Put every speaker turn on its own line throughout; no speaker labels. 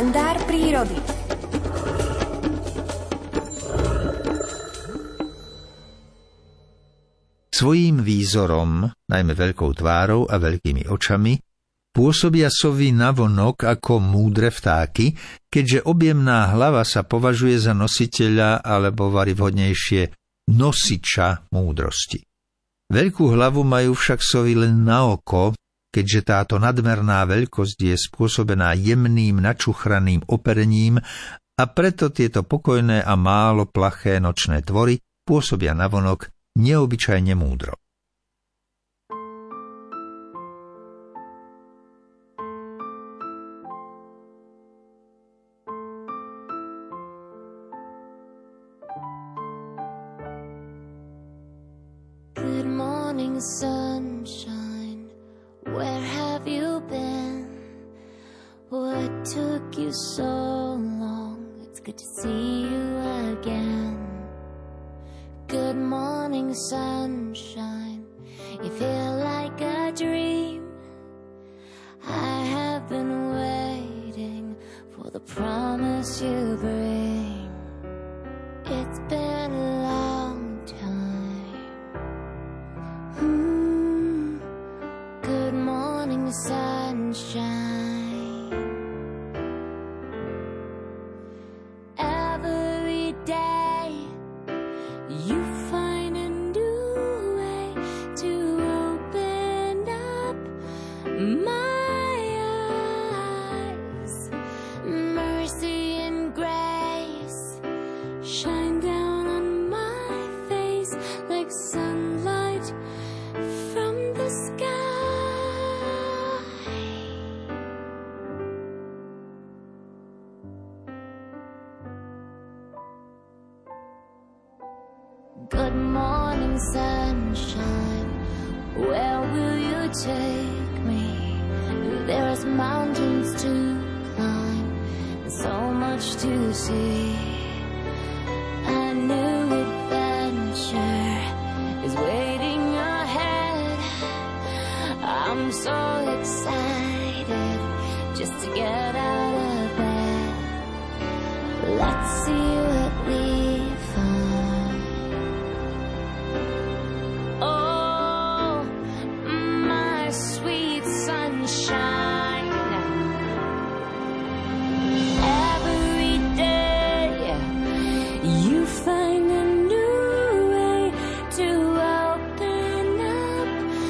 kalendár prírody.
Svojím výzorom, najmä veľkou tvárou a veľkými očami, pôsobia sovy navonok ako múdre vtáky, keďže objemná hlava sa považuje za nositeľa alebo vari vhodnejšie nosiča múdrosti. Veľkú hlavu majú však sovy len na oko, keďže táto nadmerná veľkosť je spôsobená jemným načuchraným operením a preto tieto pokojné a málo plaché nočné tvory pôsobia navonok neobyčajne múdro.
Good morning, sunshine. Took you so long? It's good to see you again. Good morning, sunshine. You feel like a dream. I have been waiting for the promise you bring. It's been a long time. Hmm. Good morning, sunshine. Good morning, sunshine. Where will you take me? There's mountains to climb, and so much to see. A new adventure is waiting ahead. I'm so excited just to get out of bed. Let's see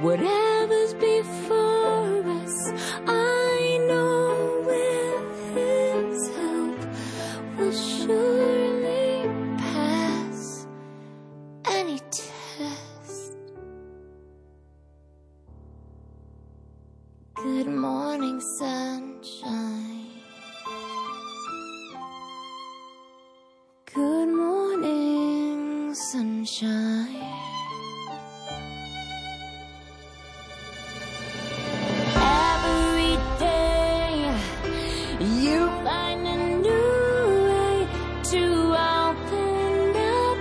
Whatever's before us, I know with His help will surely pass any test. Good morning, sunshine. Good morning, sunshine. You find a new way to open up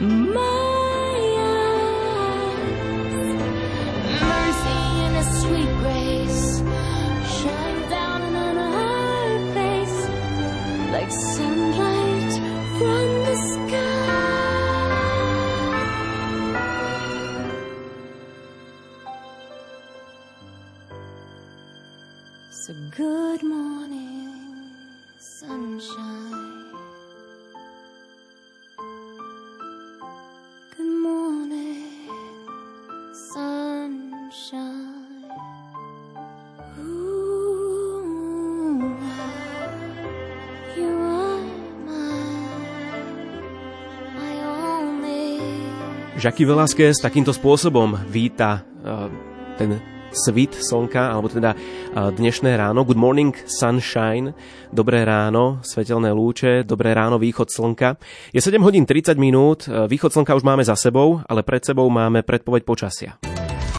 my eyes. Mercy and a sweet grace shine down on our face like sunlight from the sky. So good morning,
Jackie Velasquez takýmto spôsobom víta uh, ten
svit slnka, alebo teda dnešné ráno. Good morning sunshine, dobré ráno, svetelné lúče, dobré ráno, východ slnka. Je 7 hodín 30 minút, východ slnka už máme za sebou, ale pred sebou máme predpoveď počasia.